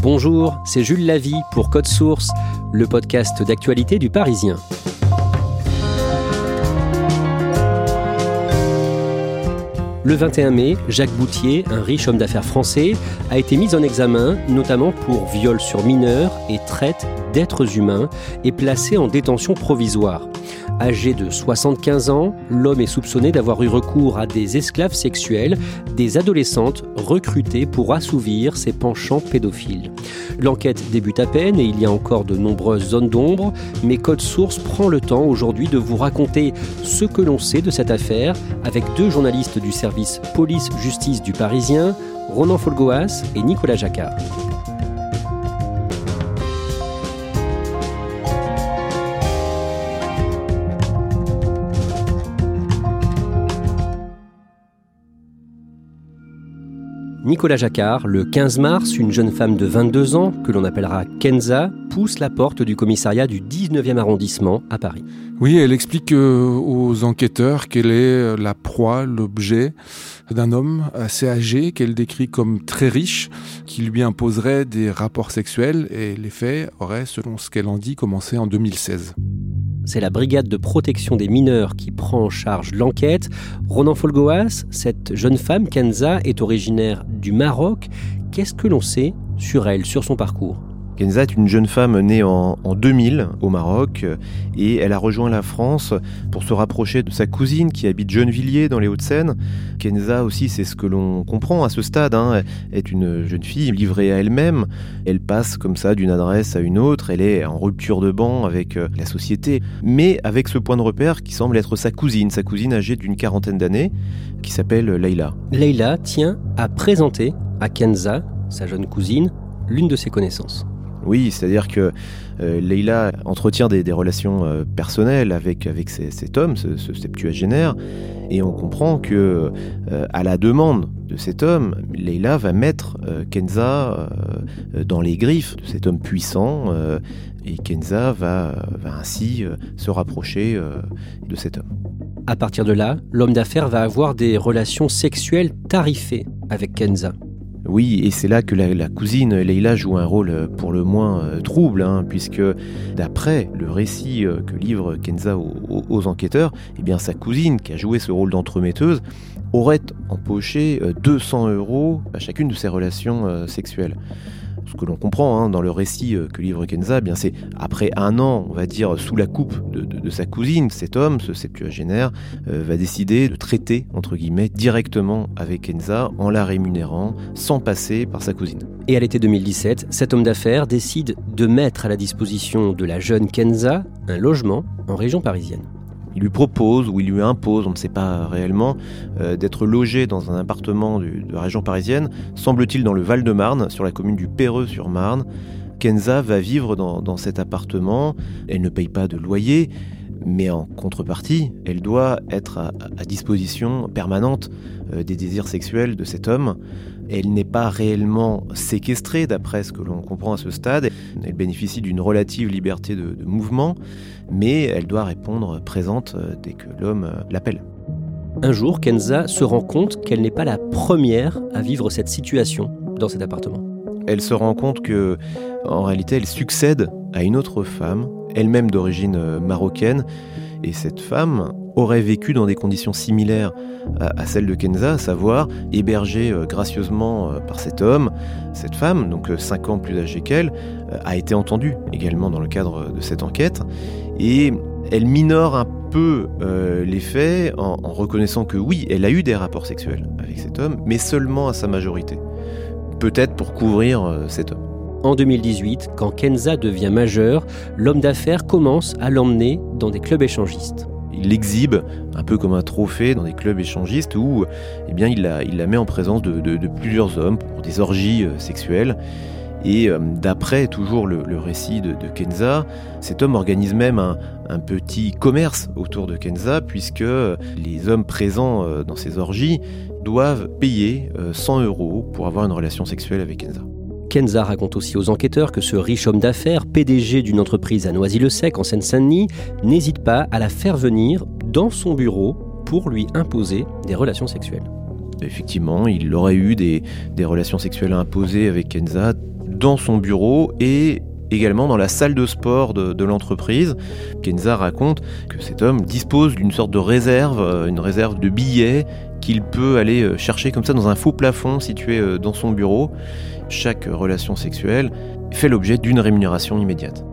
Bonjour, c'est Jules Lavie pour Code Source, le podcast d'actualité du Parisien. Le 21 mai, Jacques Boutier, un riche homme d'affaires français, a été mis en examen, notamment pour viol sur mineurs et traite d'êtres humains, et placé en détention provisoire. Âgé de 75 ans, l'homme est soupçonné d'avoir eu recours à des esclaves sexuels, des adolescentes recrutées pour assouvir ses penchants pédophiles. L'enquête débute à peine et il y a encore de nombreuses zones d'ombre, mais Code Source prend le temps aujourd'hui de vous raconter ce que l'on sait de cette affaire avec deux journalistes du service police-justice du Parisien, Ronan Folgoas et Nicolas Jacquard. Nicolas Jacquard, le 15 mars, une jeune femme de 22 ans, que l'on appellera Kenza, pousse la porte du commissariat du 19e arrondissement à Paris. Oui, elle explique aux enquêteurs qu'elle est la proie, l'objet d'un homme assez âgé qu'elle décrit comme très riche, qui lui imposerait des rapports sexuels et les faits auraient, selon ce qu'elle en dit, commencé en 2016. C'est la brigade de protection des mineurs qui prend en charge l'enquête. Ronan Folgoas, cette jeune femme, Kenza, est originaire du Maroc. Qu'est-ce que l'on sait sur elle, sur son parcours? Kenza est une jeune femme née en, 2000 au Maroc et elle a rejoint la France pour se rapprocher de sa cousine qui habite Gennevilliers dans les Hauts-de-Seine. Kenza aussi, c'est ce que l'on comprend à ce stade, hein, est une jeune fille livrée à elle-même. Elle passe comme ça d'une adresse à une autre, elle est en rupture de banc avec euh, la société, mais avec ce point de repère qui semble être sa cousine, sa cousine âgée d'une quarantaine d'années, qui s'appelle Leïla. Leïla tient à présenter à Kenza, sa jeune cousine, l'une de ses connaissances. Oui, c'est-à-dire que euh, Leïla entretient des, relations euh, personnelles avec, avec cet homme, ce, septuagénaire, et on comprend que, euh, à la demande de cet homme, Leïla va mettre Kenza dans les griffes de cet homme puissant, et Kenza va, va ainsi se rapprocher de cet homme. À partir de là, l'homme d'affaires va avoir des relations sexuelles tarifées avec Kenza. Oui, et c'est là que la, cousine Leila joue un rôle euh, pour le moins euh, trouble, hein, puisque d'après le récit euh, que livre Kenza aux, enquêteurs, eh sa cousine, qui a joué ce rôle d'entremetteuse, aurait empoché 200 euros à chacune de ses relations sexuelles ce que l'on comprend hein, dans le récit euh, que livre Kenza, eh c'est après un an, on va dire, sous la coupe de, sa cousine, cet homme, ce septuagénaire, euh, va décider de traiter, directement avec Kenza en la rémunérant sans passer par sa cousine. Et à l'été 2017, cet homme d'affaires décide de mettre à la disposition de la jeune Kenza un logement en région parisienne il lui propose ou il lui impose, on ne sait pas réellement, euh, d'être logé dans un appartement de la région parisienne, semble-t-il dans le Val-de-Marne, sur la commune du Perreux-sur-Marne. Kenza va vivre dans, cet appartement, elle ne paye pas de loyer, mais en contrepartie, elle doit être à, disposition permanente euh, des désirs sexuels de cet homme. Elle n'est pas réellement séquestrée, d'après ce que l'on comprend à ce stade. Elle bénéficie d'une relative liberté de, mouvement, mais elle doit répondre présente euh, dès que l'homme euh, l'appelle. Un jour, Kenza se rend compte qu'elle n'est pas la première à vivre cette situation dans cet appartement. Elle se rend compte que, en réalité, elle succède à une autre femme, elle-même d'origine euh, marocaine, et cette femme aurait vécu dans des conditions similaires à, celles de Kenza, à savoir hébergée gracieusement par cet homme. Cette femme, donc 5 ans plus âgée qu'elle, a été entendue également dans le cadre de cette enquête. Et elle minore un peu les faits en, reconnaissant que oui, elle a eu des rapports sexuels avec cet homme, mais seulement à sa majorité. Peut-être pour couvrir cet homme. En 2018, quand Kenza devient majeur, l'homme d'affaires commence à l'emmener dans des clubs échangistes. Il l'exhibe un peu comme un trophée dans des clubs échangistes où eh il, la, met en présence de, plusieurs hommes pour des orgies euh, sexuelles. Et euh, d'après toujours le, récit de, Kenza, cet homme organise même un, petit commerce autour de Kenza, puisque les hommes présents euh, dans ces orgies doivent payer 100 euros pour avoir une relation sexuelle avec Kenza. Kenza raconte aussi aux enquêteurs que ce riche homme d'affaires, PDG d'une entreprise à Noisy-le-Sec en Seine-Saint-Denis, n'hésite pas à la faire venir dans son bureau pour lui imposer des relations sexuelles. Effectivement, il aurait eu des, relations sexuelles imposées avec Kenza dans son bureau et également dans la salle de sport de, de l'entreprise. Kenza raconte que cet homme dispose d'une sorte de réserve, euh, une réserve de billets qu'il peut aller euh, chercher comme ça dans un faux plafond situé euh, dans son bureau chaque relation sexuelle fait l'objet d'une rémunération immédiate.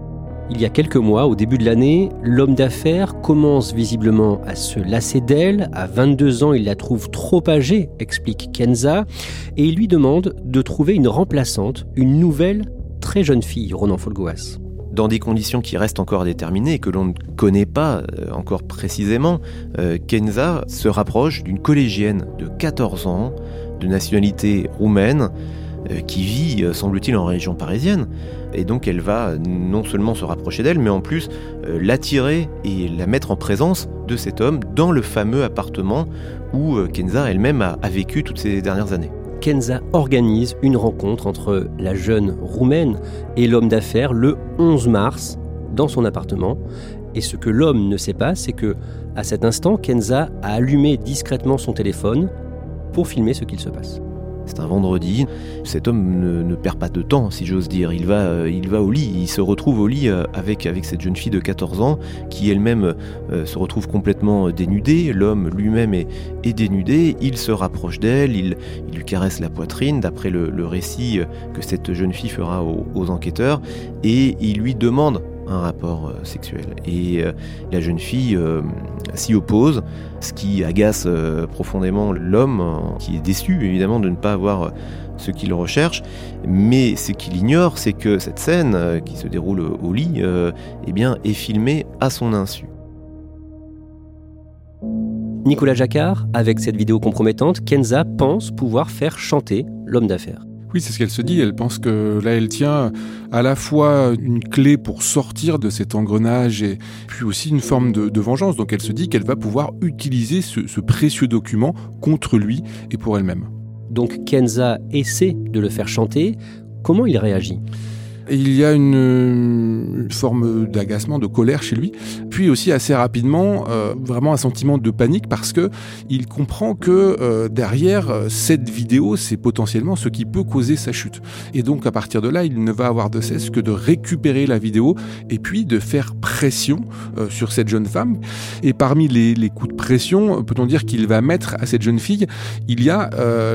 Il y a quelques mois, au début de l'année, l'homme d'affaires commence visiblement à se lasser d'elle. À 22 ans, il la trouve trop âgée, explique Kenza, et il lui demande de trouver une remplaçante, une nouvelle très jeune fille, Ronan Folgoas. Dans des conditions qui restent encore déterminées et que l'on ne connaît pas euh, encore précisément, euh, Kenza se rapproche d'une collégienne de 14 ans, de nationalité roumaine, euh, qui vit, semble-t-il, en région parisienne. Et donc elle va non seulement se rapprocher d'elle, mais en plus l'attirer et la mettre en présence de cet homme dans le fameux appartement où Kenza elle-même a, vécu toutes ces dernières années. Kenza organise une rencontre entre la jeune roumaine et l'homme d'affaires le 11 mars dans son appartement. Et ce que l'homme ne sait pas, c'est que à cet instant, Kenza a allumé discrètement son téléphone pour filmer ce qu'il se passe. C'est un vendredi. Cet homme ne, perd pas de temps, si j'ose dire. Il va, euh, il va au lit. Il se retrouve au lit euh, avec, cette jeune fille de 14 ans qui elle-même euh, se retrouve complètement dénudée. L'homme lui-même est, dénudé. Il se rapproche d'elle. Il, lui caresse la poitrine, d'après le, récit que cette jeune fille fera aux enquêteurs. Et il lui demande un rapport euh, sexuel. Et euh, la jeune fille euh, s'y oppose, ce qui agace profondément l'homme, qui est déçu évidemment de ne pas avoir ce qu'il recherche. Mais ce qu'il ignore, c'est que cette scène qui se déroule au lit eh bien, est filmée à son insu. Nicolas Jacquard, avec cette vidéo compromettante, Kenza pense pouvoir faire chanter l'homme d'affaires. Oui, c'est ce qu'elle se dit. Elle pense que là, elle tient à la fois une clé pour sortir de cet engrenage et puis aussi une forme de, vengeance. Donc elle se dit qu'elle va pouvoir utiliser ce précieux document contre lui et pour elle-même. Donc Kenza essaie de le faire chanter. Comment il réagit? Il y a une, forme d'agacement, de colère chez lui, puis aussi assez rapidement, euh, vraiment un sentiment de panique parce que il comprend que euh, derrière euh, cette vidéo, c'est potentiellement ce qui peut causer sa chute. Et donc à partir de là, il ne va avoir de cesse que de récupérer la vidéo et puis de faire pression sur cette jeune femme. Et parmi les, coups de pression, peut-on dire qu'il va mettre à cette jeune fille, il y a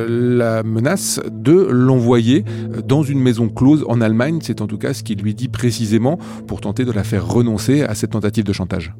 la menace de l'envoyer dans une maison close en Allemagne. En tout cas ce qu'il lui dit précisément pour tenter de la faire renoncer à cette tentative de chantage.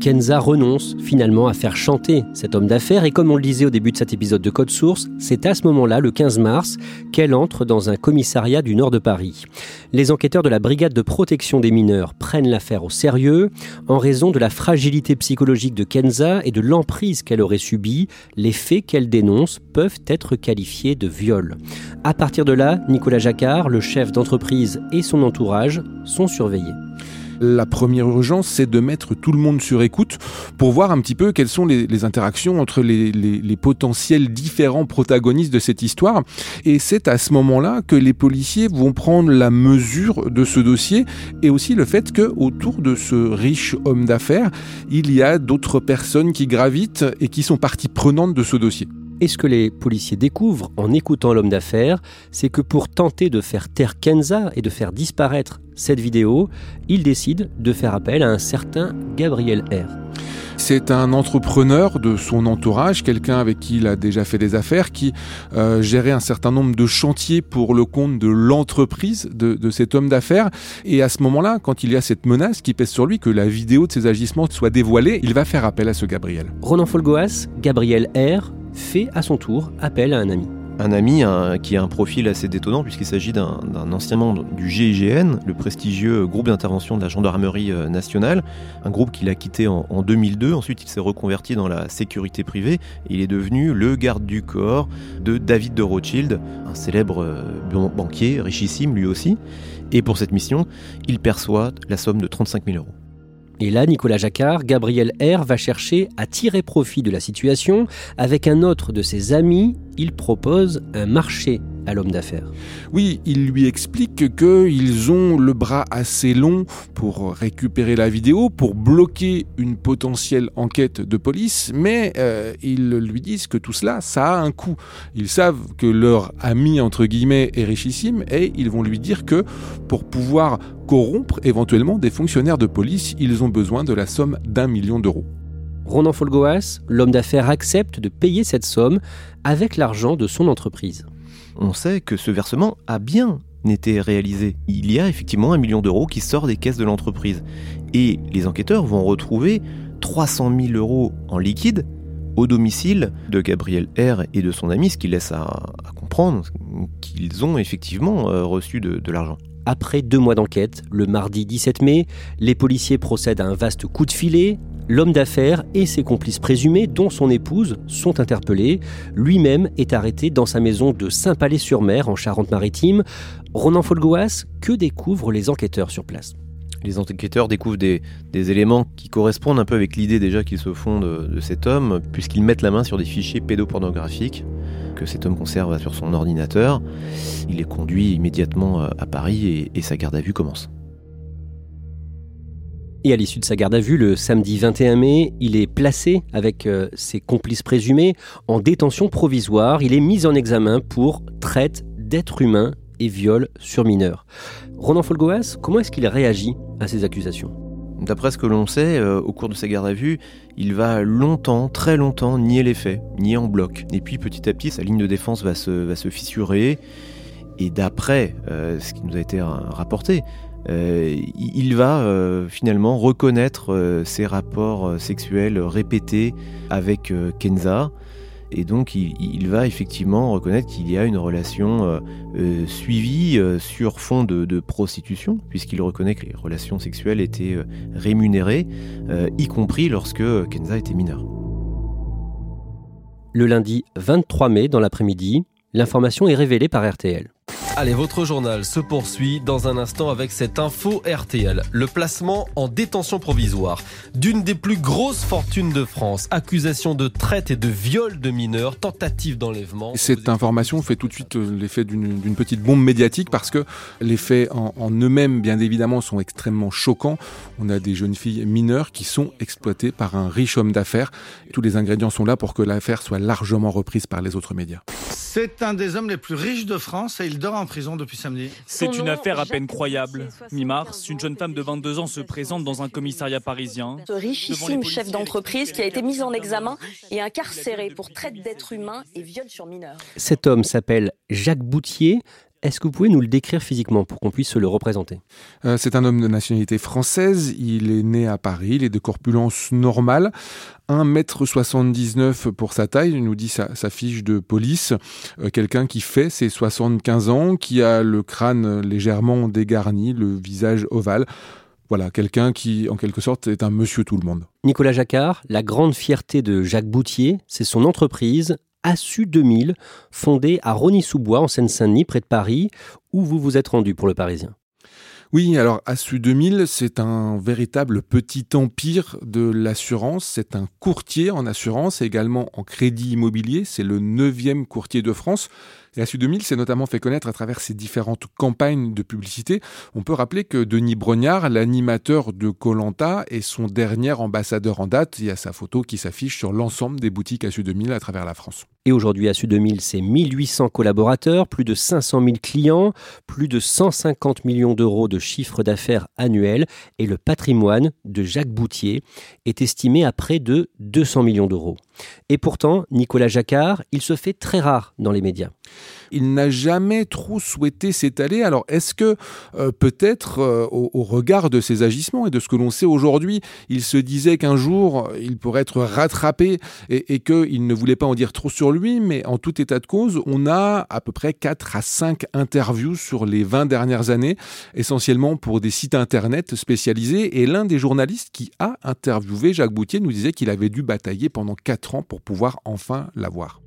Kenza renonce finalement à faire chanter cet homme d'affaires et comme on le disait au début de cet épisode de Code Source, c'est à ce moment-là, le 15 mars, qu'elle entre dans un commissariat du nord de Paris. Les enquêteurs de la brigade de protection des mineurs prennent l'affaire au sérieux. En raison de la fragilité psychologique de Kenza et de l'emprise qu'elle aurait subie, les faits qu'elle dénonce peuvent être qualifiés de viol. À partir de là, Nicolas Jacquard, le chef d'entreprise et son entourage sont surveillés. La première urgence, c'est de mettre tout le monde sur écoute pour voir un petit peu quelles sont les, interactions entre les, potentiels différents protagonistes de cette histoire. Et c'est à ce moment-là que les policiers vont prendre la mesure de ce dossier et aussi le fait que autour de ce riche homme d'affaires, il y a d'autres personnes qui gravitent et qui sont partie prenante de ce dossier. Et ce que les policiers découvrent en écoutant l'homme d'affaires, c'est que pour tenter de faire taire Kenza et de faire disparaître cette vidéo, ils décident de faire appel à un certain Gabriel R. C'est un entrepreneur de son entourage, quelqu'un avec qui il a déjà fait des affaires, qui euh, gérait un certain nombre de chantiers pour le compte de l'entreprise de, de, cet homme d'affaires. Et à ce moment-là, quand il y a cette menace qui pèse sur lui, que la vidéo de ses agissements soit dévoilée, il va faire appel à ce Gabriel. Ronan Folgoas, Gabriel R, fait à son tour appel à un ami un ami qui a un profil assez détonnant puisqu'il s'agit d'un ancien membre du GIGN, le prestigieux groupe d'intervention de la gendarmerie euh, nationale, un groupe qu'il a quitté en, 2002. Ensuite, il s'est reconverti dans la sécurité privée. il est devenu le garde du corps de David de Rothschild, un célèbre euh, banquier, richissime lui aussi. Et pour cette mission, il perçoit la somme de 35 000 euros. Et là, Nicolas Jacquard, Gabriel R va chercher à tirer profit de la situation. Avec un autre de ses amis, il propose un marché à l'homme d'affaires. Oui, il lui explique qu'ils ont le bras assez long pour récupérer la vidéo, pour bloquer une potentielle enquête de police, mais euh, ils lui disent que tout cela, ça a un coût. Ils savent que leur ami, entre guillemets, est richissime, et ils vont lui dire que pour pouvoir corrompre éventuellement des fonctionnaires de police, ils ont besoin de la somme d'un million d'euros. Ronan Folgoas, l'homme d'affaires, accepte de payer cette somme avec l'argent de son entreprise on sait que ce versement a bien été réalisé. Il y a effectivement un million d'euros qui sort des caisses de l'entreprise. Et les enquêteurs vont retrouver 300 000 euros en liquide au domicile de Gabriel R et de son ami, ce qui laisse à, comprendre qu'ils ont effectivement euh, reçu de l'argent. Après deux mois d'enquête, le mardi 17 mai, les policiers procèdent à un vaste coup de filet L'homme d'affaires et ses complices présumés, dont son épouse, sont interpellés. Lui-même est arrêté dans sa maison de Saint-Palais-sur-Mer, en Charente-Maritime. Ronan Folgoas, que découvrent les enquêteurs sur place? Les enquêteurs découvrent des, éléments qui correspondent un peu avec l'idée déjà qu'ils se font de, cet homme, puisqu'ils mettent la main sur des fichiers pédopornographiques que cet homme conserve sur son ordinateur. Il est conduit immédiatement à Paris et sa garde à vue commence. Et à l'issue de sa garde à vue, le samedi 21 mai, il est placé avec euh, ses complices présumés en détention provisoire. Il est mis en examen pour traite d'êtres humains et viol sur mineurs. Ronan Folgoas, comment est-ce qu'il réagit à ces accusations? D'après ce que l'on sait, euh, au cours de sa garde à vue, il va longtemps, très longtemps, nier les faits, nier en bloc. Et puis petit à petit, sa ligne de défense va se, fissurer. Et d'après euh, ce qui nous a été rapporté, euh, il va euh, finalement reconnaître euh, ses rapports sexuels répétés avec Kenza. Et donc il, va effectivement reconnaître qu'il y a une relation suivie sur fond de, prostitution, puisqu'il reconnaît que les relations sexuelles étaient rémunérées, y compris lorsque Kenza était mineure. Le lundi 23 mai, dans l'après-midi, l'information est révélée par RTL. Allez, votre journal se poursuit dans un instant avec cette info RTL. Le placement en détention provisoire d'une des plus grosses fortunes de France. Accusation de traite et de viol de mineurs, tentative d'enlèvement. Cette information fait tout de suite euh, l'effet d'une petite bombe médiatique parce que les faits en, en eux-mêmes, bien évidemment, sont extrêmement choquants. On a des jeunes filles mineures qui sont exploitées par un riche homme d'affaires. Tous les ingrédients sont là pour que l'affaire soit largement reprise par les autres médias. C'est un des hommes les plus riches de France et il dort en prison depuis samedi. C'est une affaire à peine croyable. Mi-mars, une jeune femme de 22 ans se présente dans un commissariat parisien. Ce richissime chef d'entreprise qui a été mis en examen et incarcéré pour traite d'êtres humains et viol sur mineurs. Cet homme s'appelle Jacques Boutier. Est-ce que vous pouvez nous le décrire physiquement pour qu'on puisse se le représenter? Euh, C'est un homme de nationalité française. Il est né à Paris. Il est de corpulence normale. 1m79 pour sa taille, nous dit sa, fiche de police. Euh, quelqu'un qui fait ses 75 ans, qui a le crâne légèrement dégarni, le visage ovale. Voilà, quelqu'un qui, en quelque sorte, est un monsieur tout le monde. Nicolas Jacquard, la grande fierté de Jacques Boutier, c'est son entreprise, Assu 2000, fondé à Rony-sous-Bois en Seine-Saint-Denis, près de Paris, où vous vous êtes rendu pour le Parisien. Oui, alors Assu 2000, c'est un véritable petit empire de l'assurance. C'est un courtier en assurance et également en crédit immobilier. C'est le neuvième courtier de France. Et Assu 2000 s'est notamment fait connaître à travers ses différentes campagnes de publicité. On peut rappeler que Denis Brognard, l'animateur de Colanta, est son dernier ambassadeur en date. Il y a sa photo qui s'affiche sur l'ensemble des boutiques Assu 2000 à travers la France. Et aujourd'hui, à Sud 2000, c'est 1800 collaborateurs, plus de 500 000 clients, plus de 150 millions d'euros de chiffre d'affaires annuel et le patrimoine de Jacques Boutier est estimé à près de 200 millions d'euros. Et pourtant, Nicolas Jacquard, il se fait très rare dans les médias il n'a jamais trop souhaité s'étaler. Alors est-ce que euh, peut-être euh, au, regard de ses agissements et de ce que l'on sait aujourd'hui, il se disait qu'un jour il pourrait être rattrapé et, et qu'il ne voulait pas en dire trop sur lui, mais en tout état de cause, on a à peu près 4 à 5 interviews sur les 20 dernières années, essentiellement pour des sites internet spécialisés. Et l'un des journalistes qui a interviewé Jacques Boutier nous disait qu'il avait dû batailler pendant 4 ans pour pouvoir enfin l'avoir.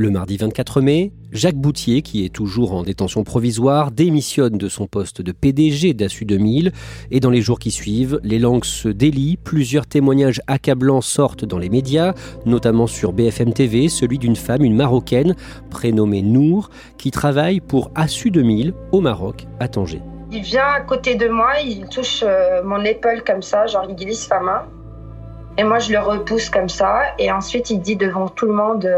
Le mardi 24 mai, Jacques Boutier, qui est toujours en détention provisoire, démissionne de son poste de PDG d'Assu 2000 et dans les jours qui suivent, les langues se délient, plusieurs témoignages accablants sortent dans les médias, notamment sur BFM TV, celui d'une femme, une marocaine, prénommée Nour, qui travaille pour Assu 2000 au Maroc, à Tanger. Il vient à côté de moi, il touche euh, mon épaule comme ça, genre il glisse sa main. Et moi je le repousse comme ça et ensuite il dit devant tout le monde...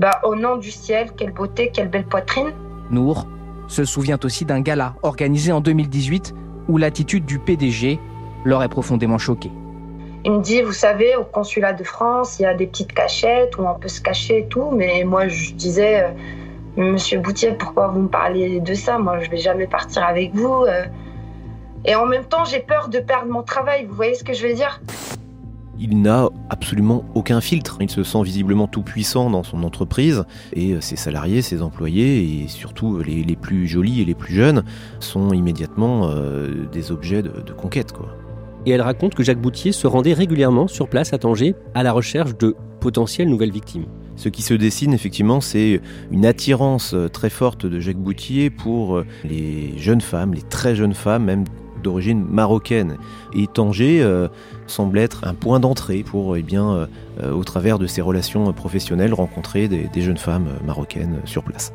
Bah, au nom du ciel, quelle beauté, quelle belle poitrine. Nour se souvient aussi d'un gala organisé en 2018 où l'attitude du PDG l'aurait profondément choqué. Il me dit, vous savez, au consulat de France, il y a des petites cachettes où on peut se cacher et tout. Mais moi, je disais, euh, Monsieur Boutier, pourquoi vous me parlez de ça? Moi, je vais jamais partir avec vous. Euh. Et en même temps, j'ai peur de perdre mon travail. Vous voyez ce que je veux dire? Il n'a absolument aucun filtre. Il se sent visiblement tout puissant dans son entreprise et euh, ses salariés, ses employés et surtout euh, les, plus jolis et les plus jeunes sont immédiatement euh, des objets de, conquête. Quoi. Et elle raconte que Jacques Boutier se rendait régulièrement sur place à Tanger à la recherche de potentielles nouvelles victimes. Ce qui se dessine effectivement, c'est une attirance très forte de Jacques Boutier pour les jeunes femmes, les très jeunes femmes, même d'origine marocaine. Et Tanger euh, semble être un point d'entrée pour, eh bien, euh, au travers de ses relations professionnelles, rencontrer des jeunes femmes marocaines sur place.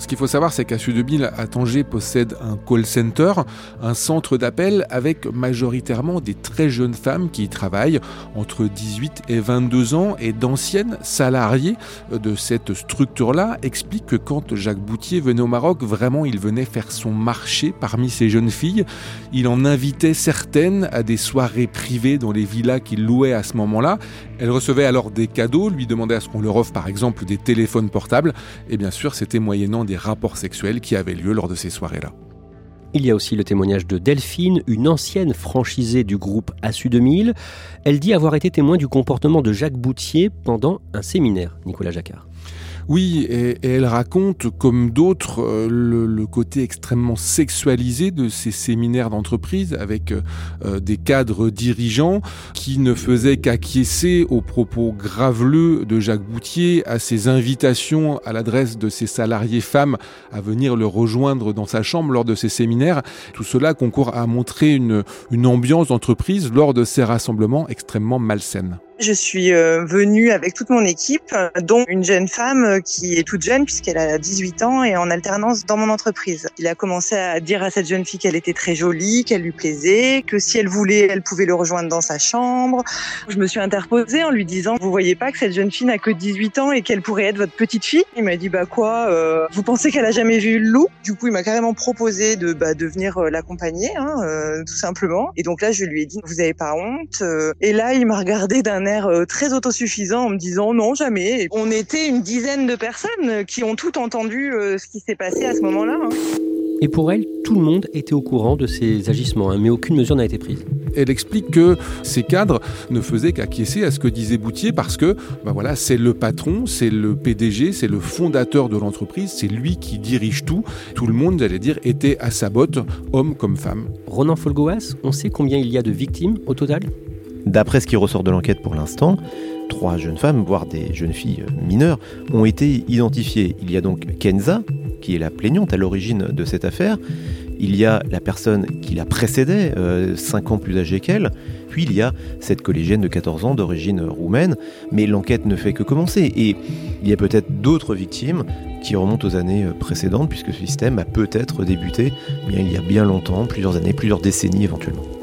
Ce qu'il faut savoir, c'est qu'à Sud 2000, à Tanger, possède un call center, un centre d'appel avec majoritairement des très jeunes femmes qui y travaillent, entre 18 et 22 ans, et d'anciennes salariées de cette structure-là expliquent que quand Jacques Boutier venait au Maroc, vraiment, il venait faire son marché parmi ces jeunes filles. Il en invitait certaines à des soirées privées dans les villas qu'il louait à ce moment-là. Elles recevaient alors des cadeaux, lui demandaient à ce qu'on leur offre par exemple des téléphones portables, et bien sûr, c'était moyennant des rapports sexuels qui avaient lieu lors de ces soirées-là. Il y a aussi le témoignage de Delphine, une ancienne franchisée du groupe ASU 2000. Elle dit avoir été témoin du comportement de Jacques Boutier pendant un séminaire, Nicolas Jacquard. Oui, et, elle raconte, comme d'autres, euh, le, côté extrêmement sexualisé de ces séminaires d'entreprise avec euh, euh, des cadres dirigeants qui ne faisaient qu'acquiescer aux propos graveleux de Jacques Boutier, à ses invitations à l'adresse de ses salariés femmes à venir le rejoindre dans sa chambre lors de ces séminaires. Tout cela concourt à montrer une ambiance d'entreprise lors de ces rassemblements extrêmement malsaines. Je suis euh, venue avec toute mon équipe, dont une jeune femme euh, qui est toute jeune puisqu'elle a 18 ans et en alternance dans mon entreprise. Il a commencé à dire à cette jeune fille qu'elle était très jolie, qu'elle lui plaisait, que si elle voulait, elle pouvait le rejoindre dans sa chambre. Je me suis interposée en lui disant, vous voyez pas que cette jeune fille n'a que 18 ans et qu'elle pourrait être votre petite fille? Il m'a dit, bah quoi, euh, vous pensez qu'elle a jamais vu le loup? Du coup, il m'a carrément proposé de, bah, de venir l'accompagner, hein, tout simplement. Et donc là, je lui ai dit, vous avez pas honte Et là, il m'a regardé d'un euh, très autosuffisant en me disant non, jamais. On était une dizaine de personnes qui ont tout entendu euh, ce qui s'est passé à ce moment-là. Hein. Et pour elle, tout le monde était au courant de ces agissements, hein, mais aucune mesure n'a été prise. Elle explique que ces cadres ne faisaient qu'acquiescer à ce que disait Boutier parce que ben voilà, c'est le patron, c'est le PDG, c'est le fondateur de l'entreprise, c'est lui qui dirige tout. Tout le monde, j'allais dire, était à sa botte, homme comme femme. Ronan Folgoas, on sait combien il y a de victimes au total? D'après ce qui ressort de l'enquête pour l'instant, trois jeunes femmes, voire des jeunes filles mineures, ont été identifiées. Il y a donc Kenza, qui est la plaignante à l'origine de cette affaire. Il y a la personne qui la précédait, euh, 5 ans plus âgée qu'elle. Puis il y a cette collégienne de 14 ans d'origine roumaine. Mais l'enquête ne fait que commencer. Et il y a peut-être d'autres victimes qui remontent aux années précédentes, puisque ce système a peut-être débuté bien, il y a bien longtemps, plusieurs années, plusieurs décennies éventuellement.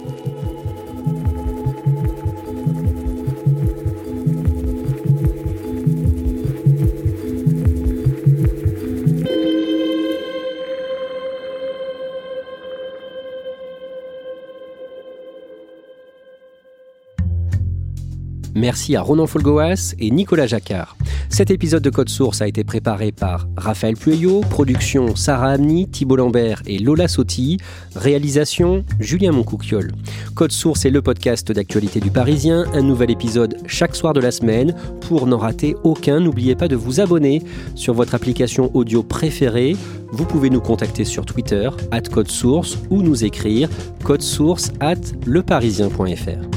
Merci à Ronan Folgoas et Nicolas Jacquard. Cet épisode de Code Source a été préparé par Raphaël Pueyo, production Sarah Amni, Thibault Lambert et Lola Sotti, réalisation Julien Moncouquiol. Code Source est le podcast d'actualité du Parisien, un nouvel épisode chaque soir de la semaine. Pour n'en rater aucun, n'oubliez pas de vous abonner sur votre application audio préférée. Vous pouvez nous contacter sur Twitter, at Code Source, ou nous écrire source at leparisien.fr.